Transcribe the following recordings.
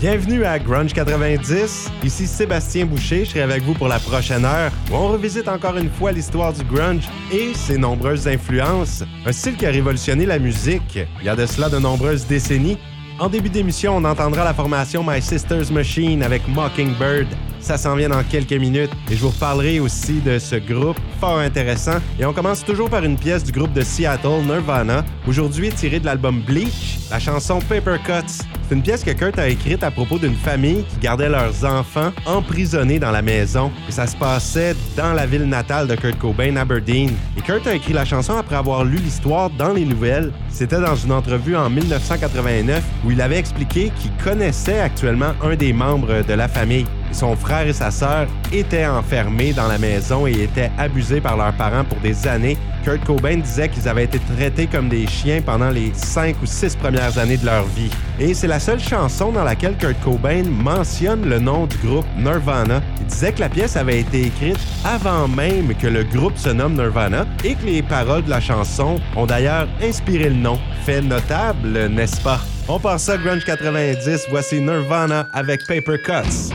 Bienvenue à Grunge 90. Ici Sébastien Boucher. Je serai avec vous pour la prochaine heure où on revisite encore une fois l'histoire du grunge et ses nombreuses influences. Un style qui a révolutionné la musique il y a de cela de nombreuses décennies. En début d'émission, on entendra la formation My Sister's Machine avec Mockingbird. Ça s'en vient dans quelques minutes et je vous reparlerai aussi de ce groupe fort intéressant. Et on commence toujours par une pièce du groupe de Seattle, Nirvana, aujourd'hui tirée de l'album Bleach, la chanson Paper Cuts. C'est une pièce que Kurt a écrite à propos d'une famille qui gardait leurs enfants emprisonnés dans la maison. Et ça se passait dans la ville natale de Kurt Cobain, Aberdeen. Et Kurt a écrit la chanson après avoir lu l'histoire dans les nouvelles. C'était dans une entrevue en 1989 où il avait expliqué qu'il connaissait actuellement un des membres de la famille. Son frère et sa sœur étaient enfermés dans la maison et étaient abusés par leurs parents pour des années. Kurt Cobain disait qu'ils avaient été traités comme des chiens pendant les cinq ou six premières années de leur vie. Et c'est la seule chanson dans laquelle Kurt Cobain mentionne le nom du groupe Nirvana. Il disait que la pièce avait été écrite avant même que le groupe se nomme Nirvana et que les paroles de la chanson ont d'ailleurs inspiré le nom. Fait notable, n'est-ce pas? On passe à Grunge 90, voici Nirvana avec Paper Cuts.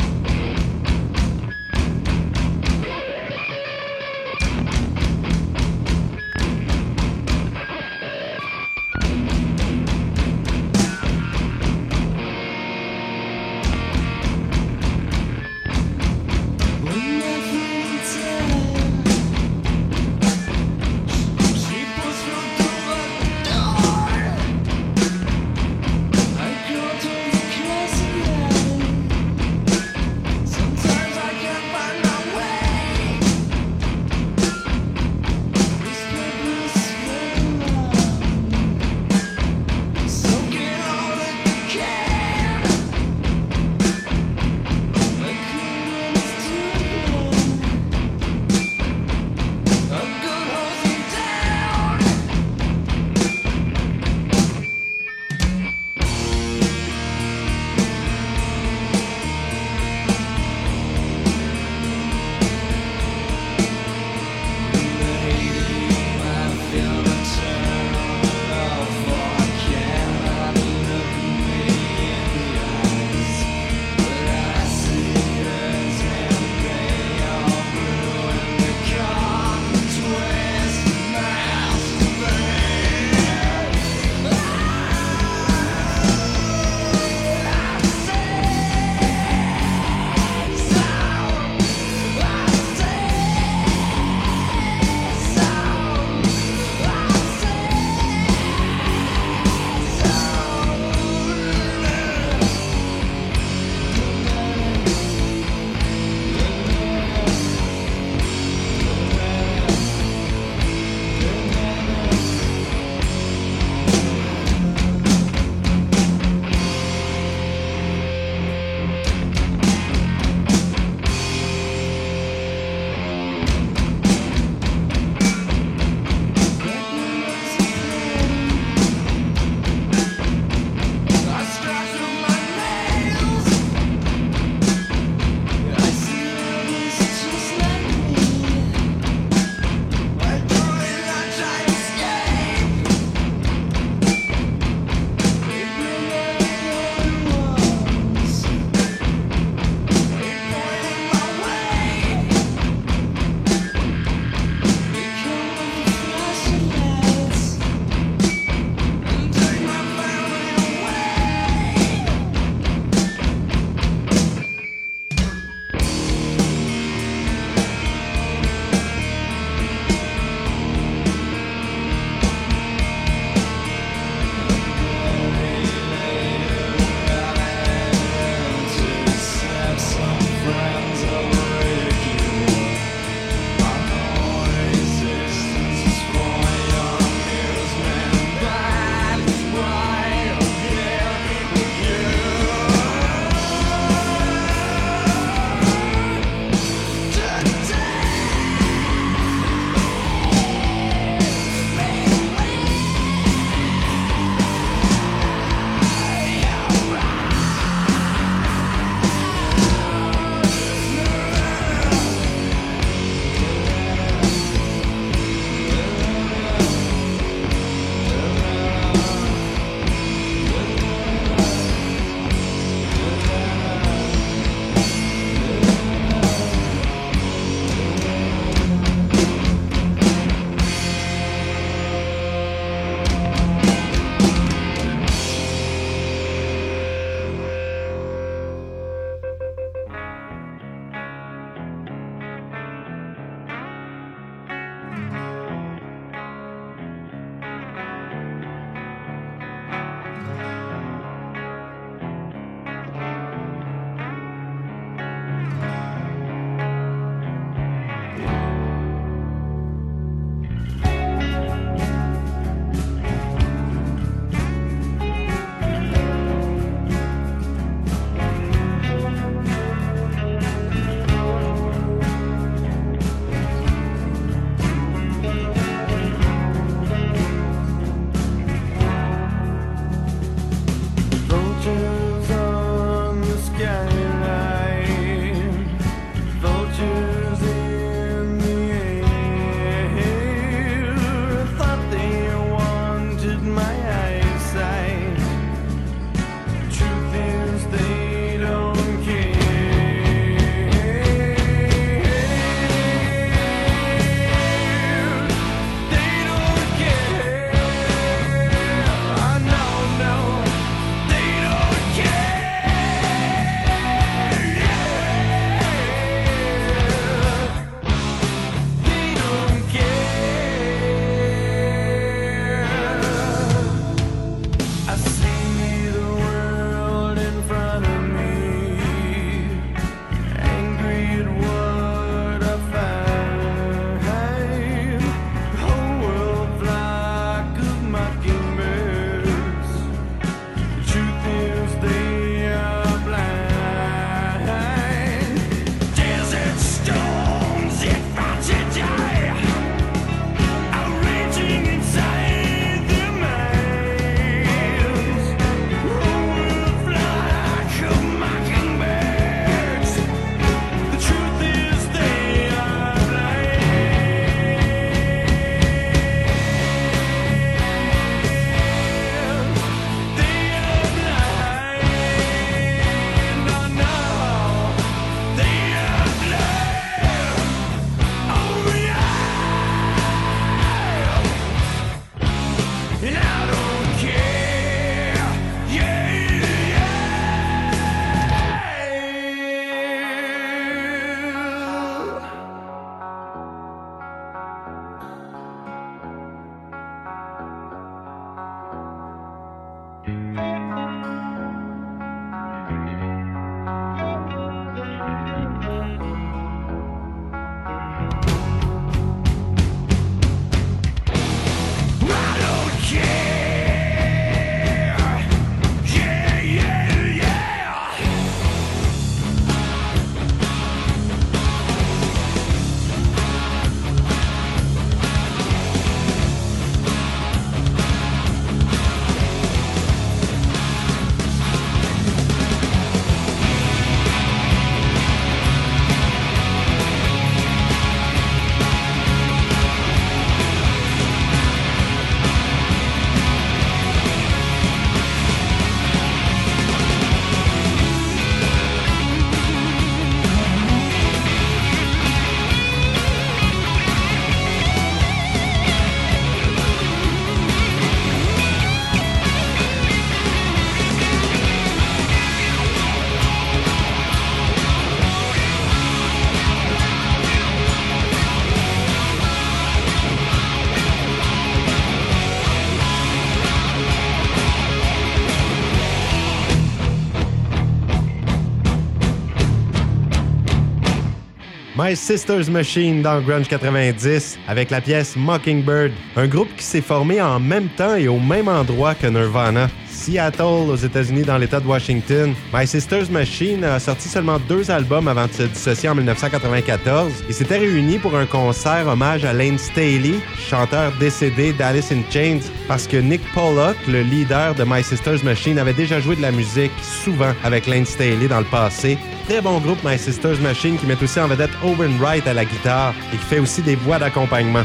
Sister's Machine dans Grunge 90 avec la pièce Mockingbird, un groupe qui s'est formé en même temps et au même endroit que Nirvana. Seattle, aux États-Unis, dans l'État de Washington. My Sister's Machine a sorti seulement deux albums avant de se dissocier en 1994 et s'était réuni pour un concert hommage à Lane Staley, chanteur décédé d'Alice in Chains, parce que Nick Pollock, le leader de My Sister's Machine, avait déjà joué de la musique souvent avec Lane Staley dans le passé Très bon groupe My Sister's Machine qui met aussi en vedette Owen Wright à la guitare et qui fait aussi des voix d'accompagnement.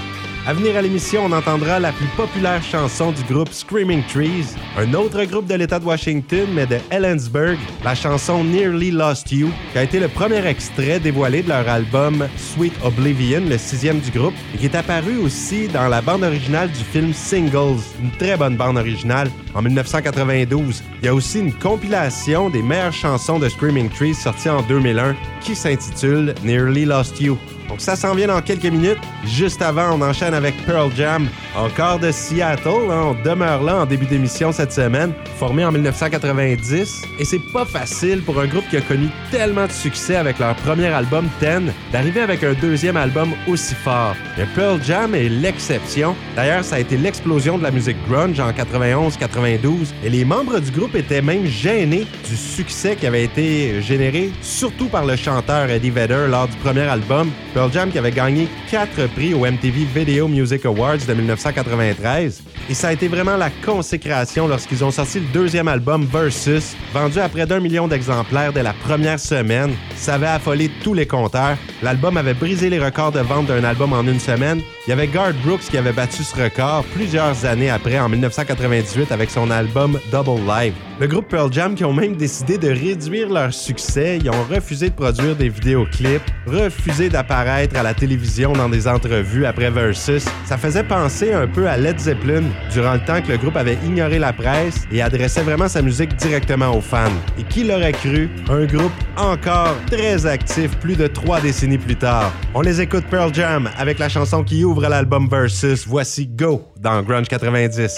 À venir à l'émission, on entendra la plus populaire chanson du groupe Screaming Trees, un autre groupe de l'État de Washington, mais de Ellensburg, la chanson Nearly Lost You, qui a été le premier extrait dévoilé de leur album Sweet Oblivion, le sixième du groupe, et qui est apparu aussi dans la bande originale du film Singles, une très bonne bande originale, en 1992. Il y a aussi une compilation des meilleures chansons de Screaming Trees sortie en 2001 qui s'intitule Nearly Lost You. Donc ça s'en vient dans quelques minutes. Juste avant, on enchaîne avec Pearl Jam, encore de Seattle. Hein. On demeure là en début d'émission cette semaine, formé en 1990. Et c'est pas facile pour un groupe qui a connu tellement de succès avec leur premier album Ten d'arriver avec un deuxième album aussi fort. Mais Pearl Jam est l'exception. D'ailleurs, ça a été l'explosion de la musique grunge en 91-92 et les membres du groupe étaient même gênés du succès qui avait été généré surtout par le chanteur Eddie Vedder lors du premier album Pearl Jam qui avait gagné quatre prix au MTV Video Music Awards de 1993. Et ça a été vraiment la consécration lorsqu'ils ont sorti le deuxième album Versus, vendu à près d'un million d'exemplaires dès la première semaine. Ça avait affolé tous les compteurs. L'album avait brisé les records de vente d'un album en une semaine. Il y avait Garth Brooks qui avait battu ce record plusieurs années après, en 1998, avec son album Double Live. Le groupe Pearl Jam qui ont même décidé de réduire leur succès, ils ont refusé de produire des vidéoclips, refusé d'apparaître à la télévision dans des entrevues après Versus. Ça faisait penser un peu à Led Zeppelin durant le temps que le groupe avait ignoré la presse et adressait vraiment sa musique directement aux fans. Et qui l'aurait cru? Un groupe encore très actif plus de trois décennies plus tard. On les écoute Pearl Jam avec la chanson qui ouvre l'album Versus. Voici Go dans Grunge 90.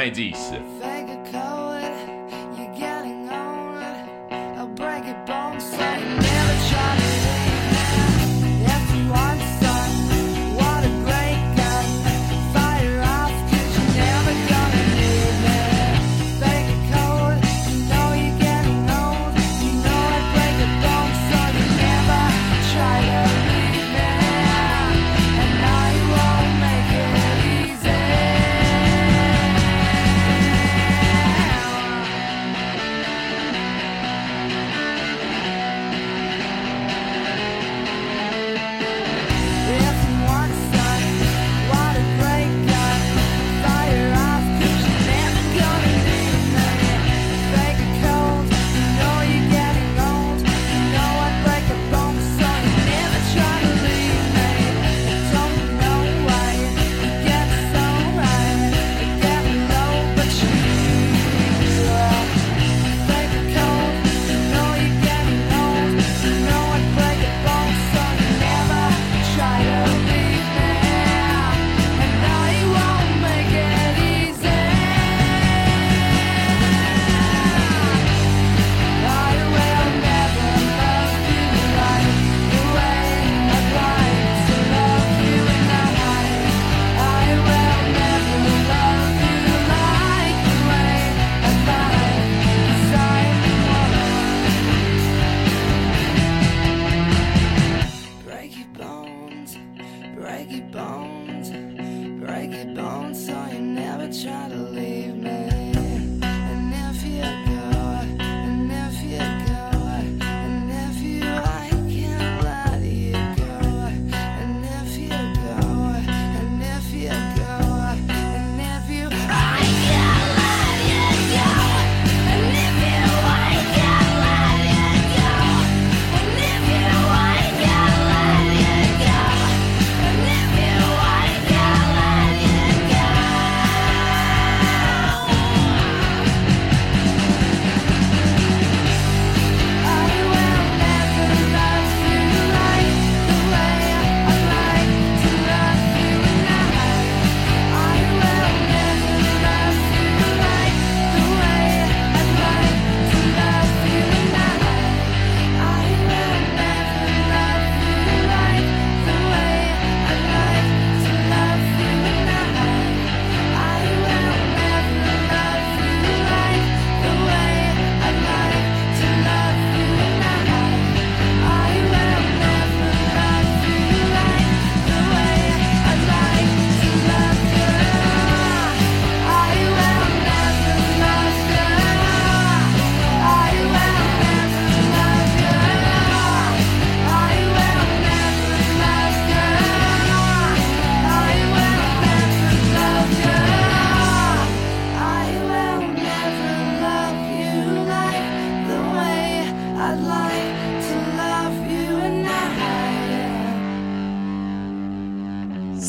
90.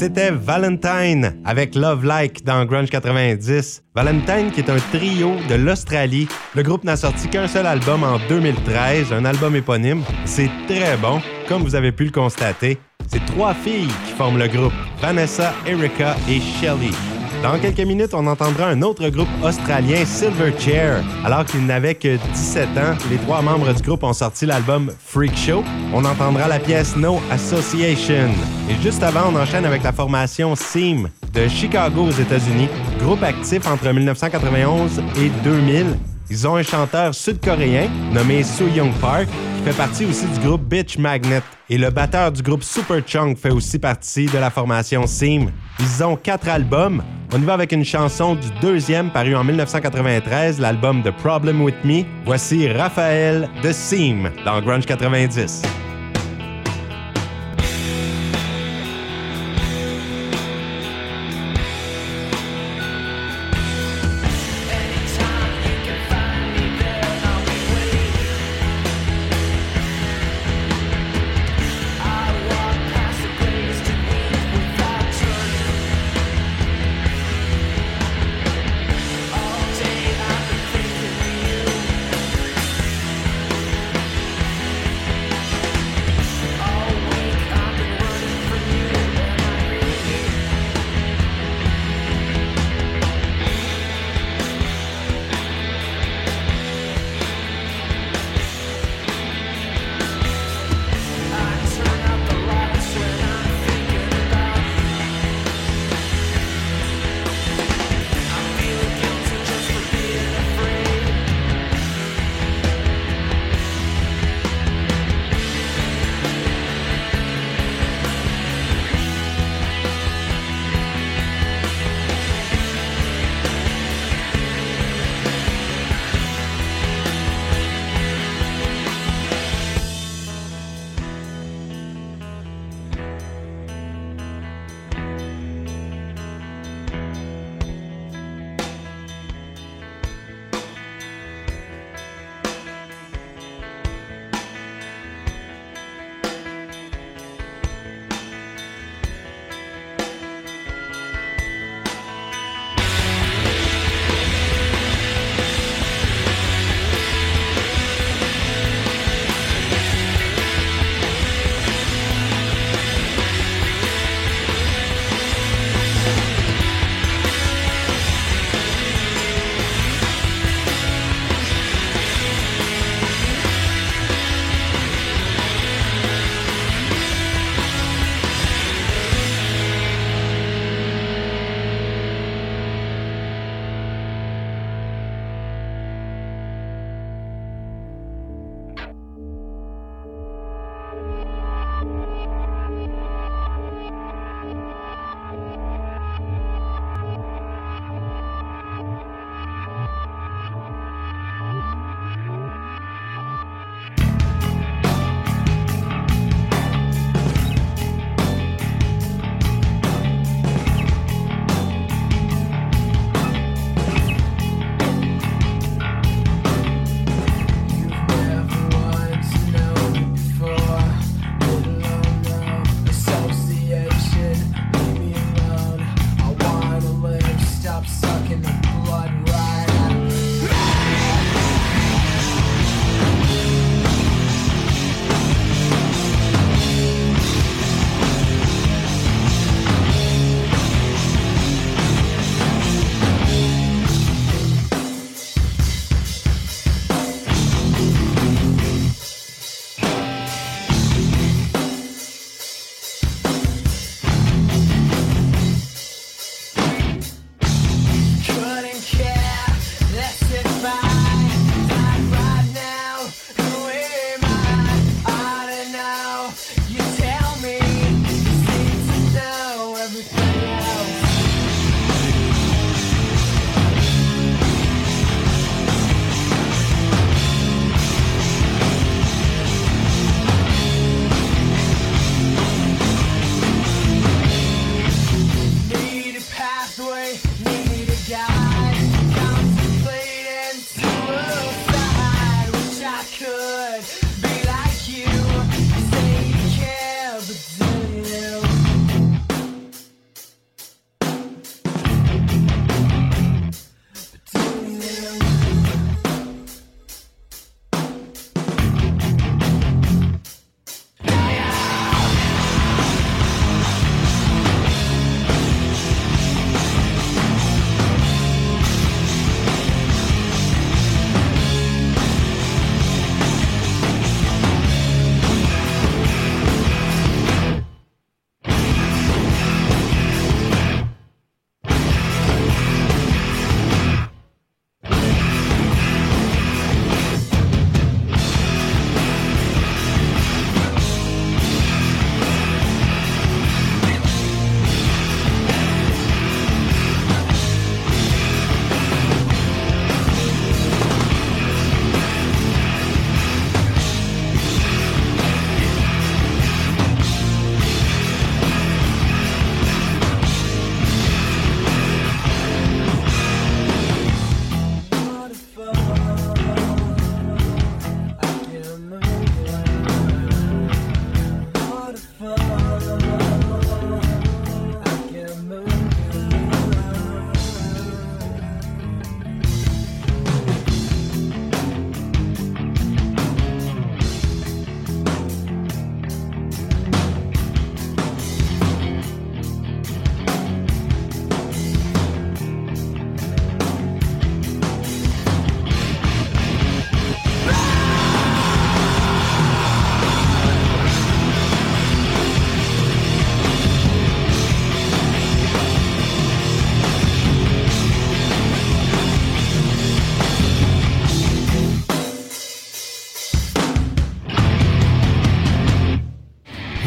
C'était Valentine avec Love Like dans Grunge 90. Valentine qui est un trio de l'Australie. Le groupe n'a sorti qu'un seul album en 2013, un album éponyme. C'est très bon, comme vous avez pu le constater. C'est trois filles qui forment le groupe, Vanessa, Erica et Shelly. Dans quelques minutes, on entendra un autre groupe australien, Silverchair. Alors qu'ils n'avaient que 17 ans, les trois membres du groupe ont sorti l'album Freak Show. On entendra la pièce No Association. Et juste avant, on enchaîne avec la formation Seam de Chicago aux États-Unis, groupe actif entre 1991 et 2000. Ils ont un chanteur sud-coréen nommé Soo Young Park qui fait partie aussi du groupe Bitch Magnet. Et le batteur du groupe Super Chunk fait aussi partie de la formation Seam. Ils ont quatre albums. On y va avec une chanson du deuxième paru en 1993, l'album The Problem With Me. Voici Raphaël de Seam dans Grunge 90.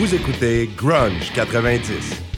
Vous écoutez Grunge 90.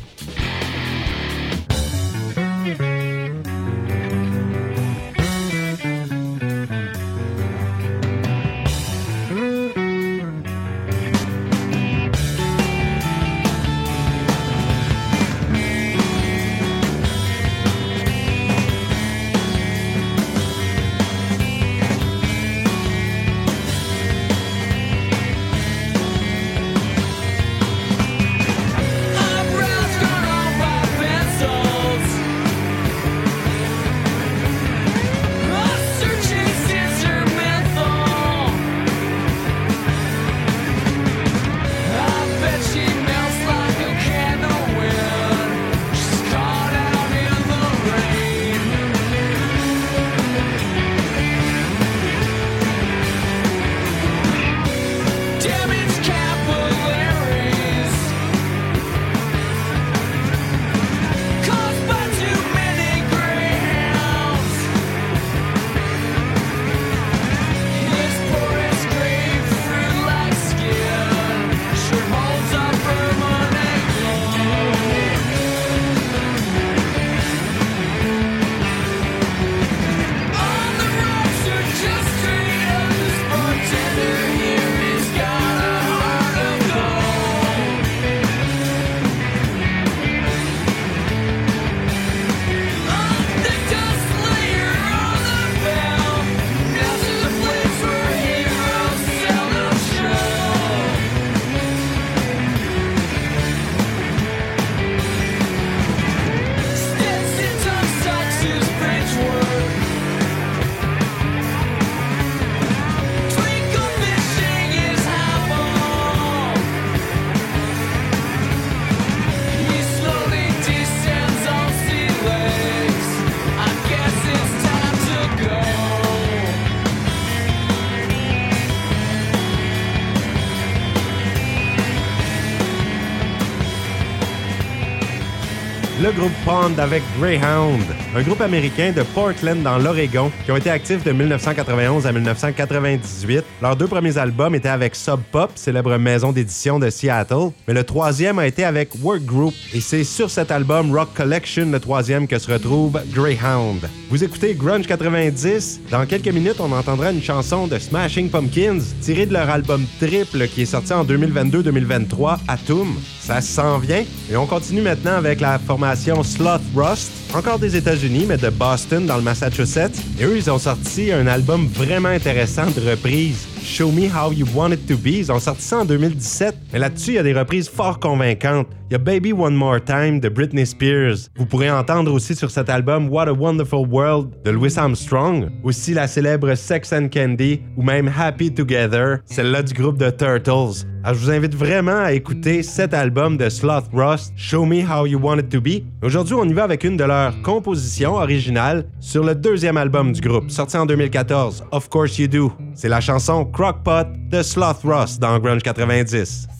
Avec Greyhound, un groupe américain de Portland dans l'Oregon qui ont été actifs de 1991 à 1998. Leurs deux premiers albums étaient avec Sub Pop, célèbre maison d'édition de Seattle, mais le troisième a été avec Work Group et c'est sur cet album Rock Collection, le troisième, que se retrouve Greyhound. Vous écoutez Grunge 90. Dans quelques minutes, on entendra une chanson de Smashing Pumpkins tirée de leur album triple qui est sorti en 2022-2023, Atom. Ça s'en vient. Et on continue maintenant avec la formation Sloth Rust, encore des États-Unis, mais de Boston dans le Massachusetts. Et eux, ils ont sorti un album vraiment intéressant de reprise. Show Me How You Want It To Be. Ils ont sorti ça en 2017. Mais là-dessus, il y a des reprises fort convaincantes. Il y a Baby One More Time de Britney Spears. Vous pourrez entendre aussi sur cet album What a Wonderful World de Louis Armstrong. Aussi la célèbre Sex and Candy ou même Happy Together, celle-là du groupe de Turtles. Alors, je vous invite vraiment à écouter cet album de Sloth Rust, Show Me How You Want It To Be. Aujourd'hui, on y va avec une de leurs compositions originales sur le deuxième album du groupe, sorti en 2014, Of Course You Do. C'est la chanson Crockpot de Sloth Rust dans Grunge 90.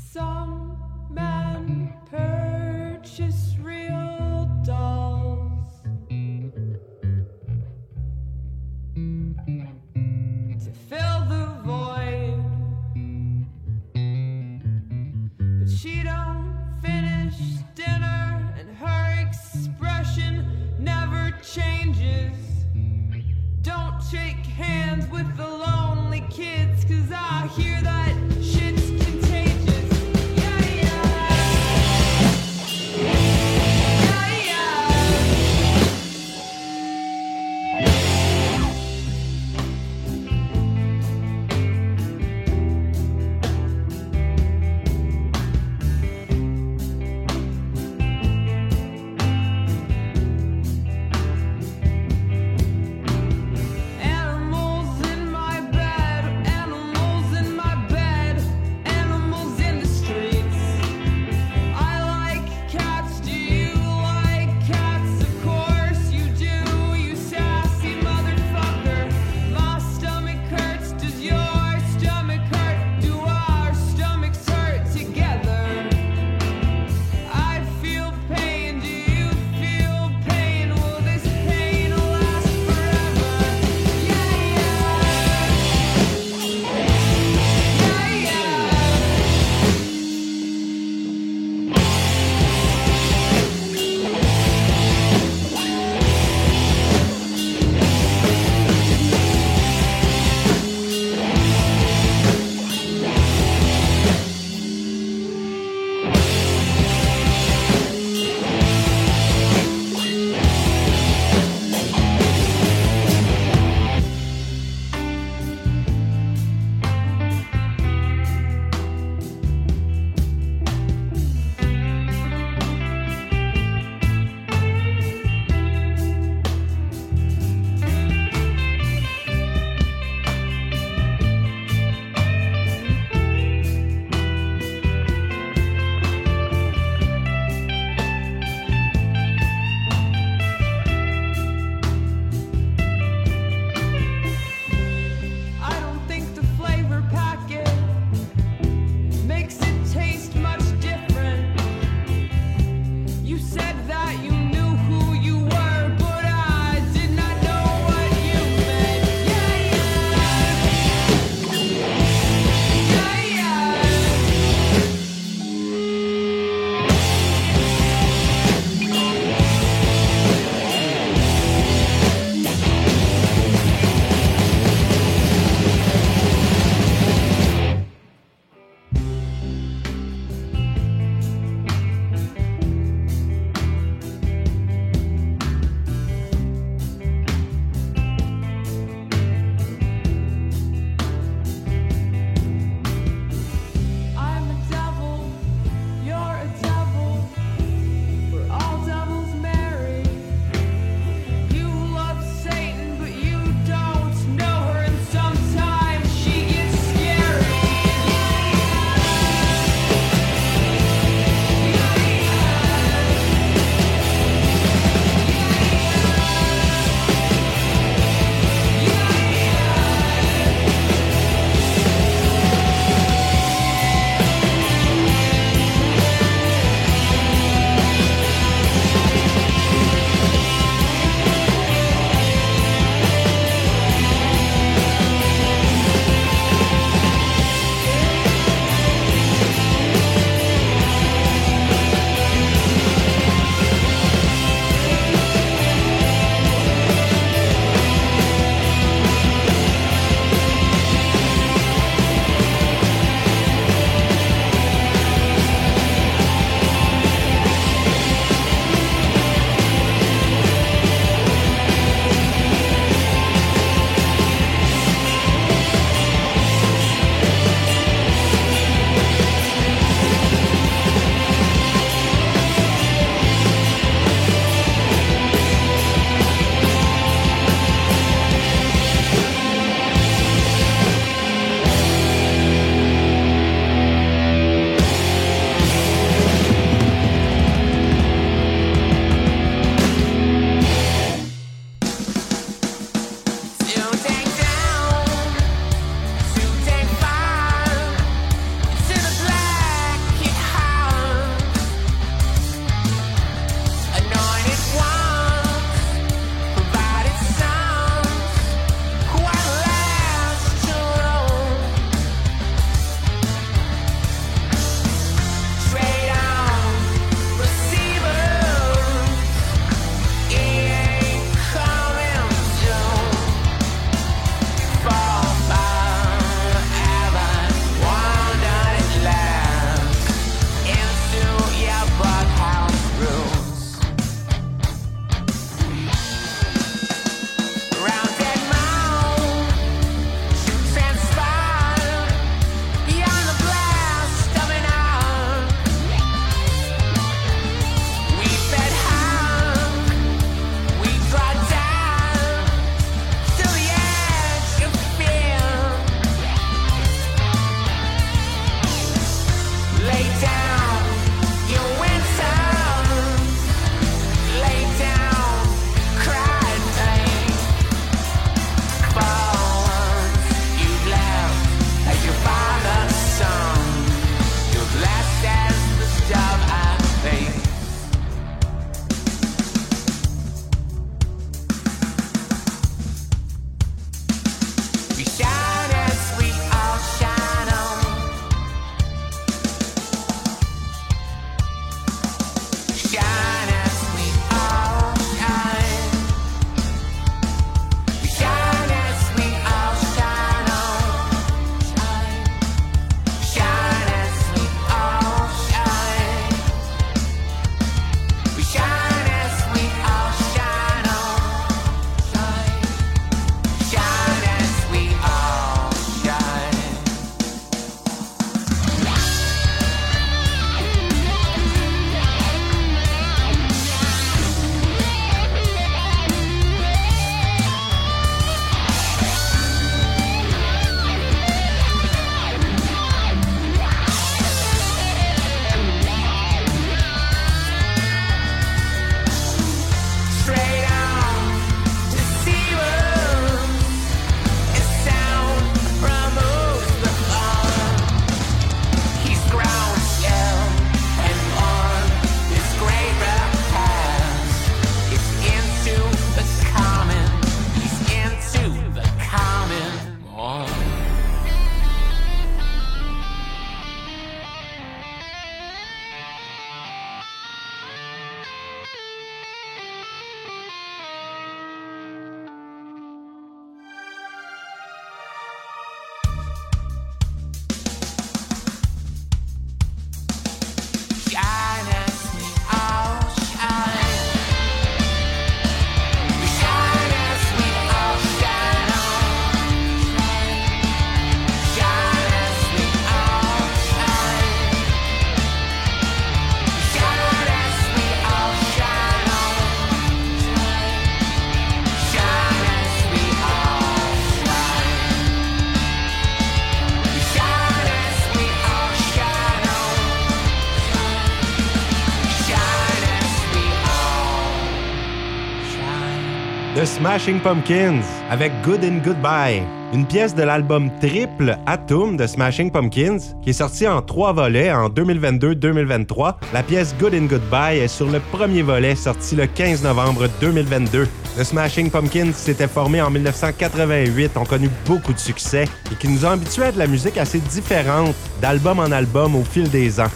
Smashing Pumpkins avec Good and Goodbye, une pièce de l'album triple Atom de Smashing Pumpkins qui est sorti en trois volets en 2022-2023. La pièce Good and Goodbye est sur le premier volet sorti le 15 novembre 2022. The Smashing Pumpkins s'était formé en 1988, ont connu beaucoup de succès et qui nous ont habitués à de la musique assez différente d'album en album au fil des ans.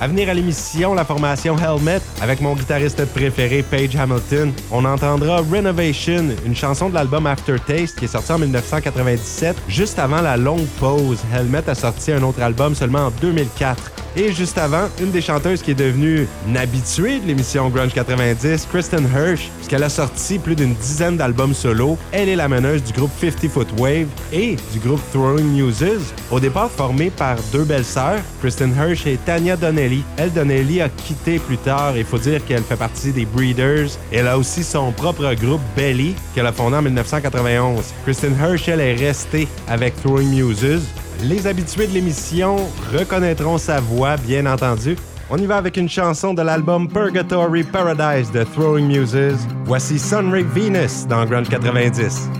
À venir à l'émission, la formation Helmet avec mon guitariste préféré, Paige Hamilton. On entendra Renovation, une chanson de l'album Aftertaste qui est sorti en 1997, juste avant la longue pause. Helmet a sorti un autre album seulement en 2004. Et juste avant, une des chanteuses qui est devenue habituée de l'émission Grunge 90, Kristen Hirsch, puisqu'elle a sorti plus d'une dizaine d'albums solo. Elle est la meneuse du groupe 50 Foot Wave et du groupe Throwing Muses, au départ formé par deux belles sœurs, Kristen Hirsch et Tanya Donnelly. Elle, Donnelly, a quitté plus tard. Il faut dire qu'elle fait partie des Breeders. Elle a aussi son propre groupe Belly, qu'elle a fondé en 1991. Kristen Hirsch, elle est restée avec Throwing Muses. Les habitués de l'émission reconnaîtront sa voix, bien entendu. On y va avec une chanson de l'album Purgatory Paradise de Throwing Muses. Voici Sunray Venus dans Grunge 90.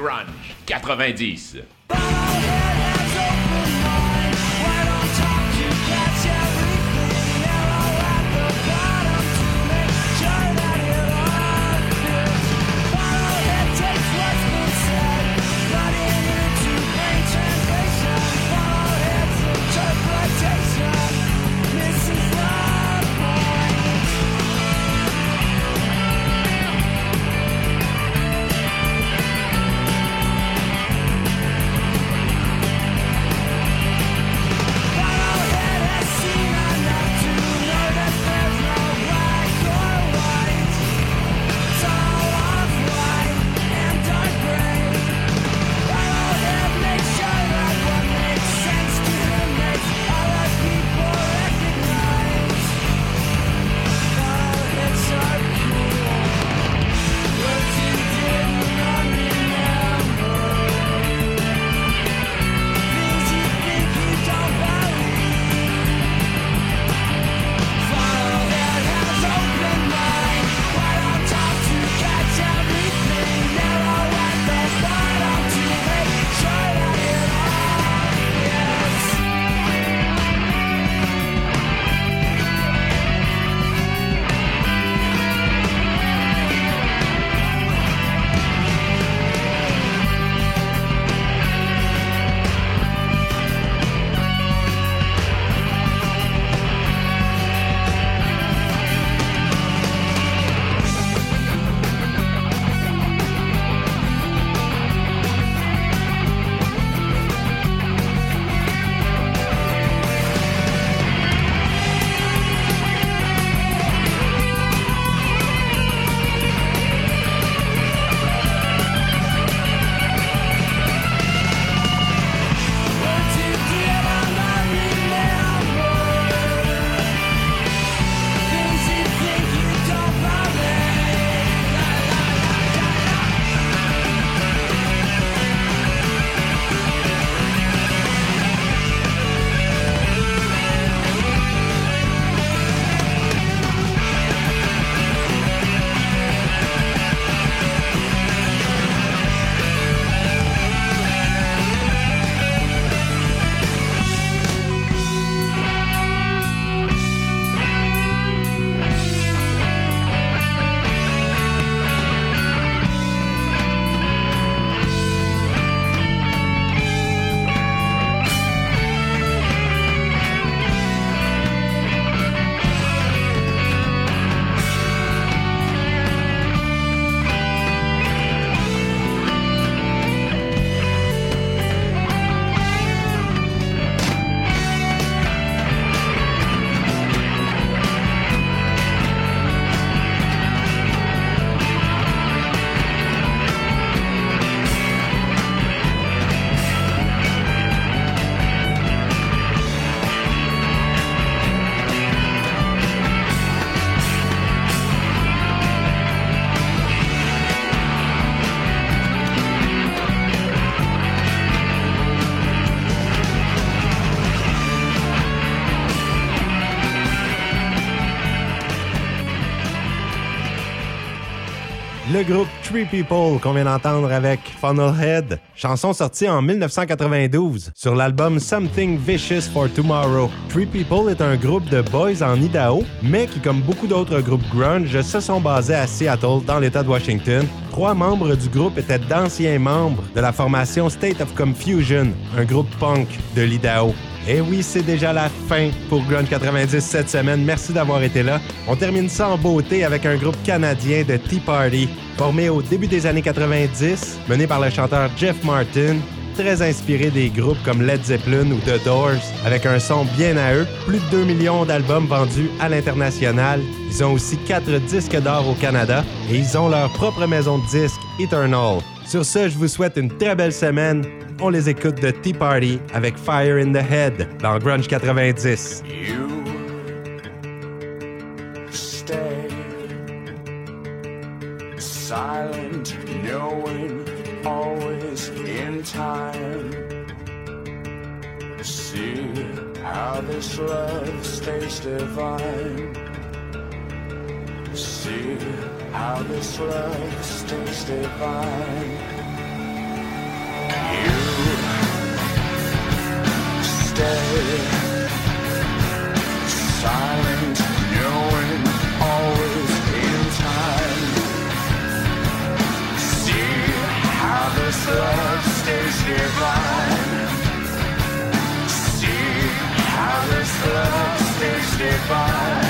Grunge 90. Le groupe Three People qu'on vient d'entendre avec Funnelhead, chanson sortie en 1992 sur l'album Something Vicious for Tomorrow. Three People est un groupe de boys en Idaho, mais qui, comme beaucoup d'autres groupes grunge, se sont basés à Seattle, dans l'État de Washington. Trois membres du groupe étaient d'anciens membres de la formation State of Confusion, un groupe punk de l'Idaho. Et eh oui, c'est déjà la fin pour Grunge 90 cette semaine. Merci d'avoir été là. On termine ça en beauté avec un groupe canadien de Tea Party, formé au début des années 90, mené par le chanteur Jeff Martin, très inspiré des groupes comme Led Zeppelin ou The Doors, avec un son bien à eux, plus de 2 millions d'albums vendus à l'international. Ils ont aussi 4 disques d'or au Canada et ils ont leur propre maison de disques, Eternal. Sur ce, je vous souhaite une très belle semaine on les écoute de Tea Party avec Fire in the Head dans Grunge 90. You stay silent, knowing always in time. See how this love stays divine. See how this love stays divine. You day. Silent, knowing, always in time. See how this love stays divine. See how this love stays divine.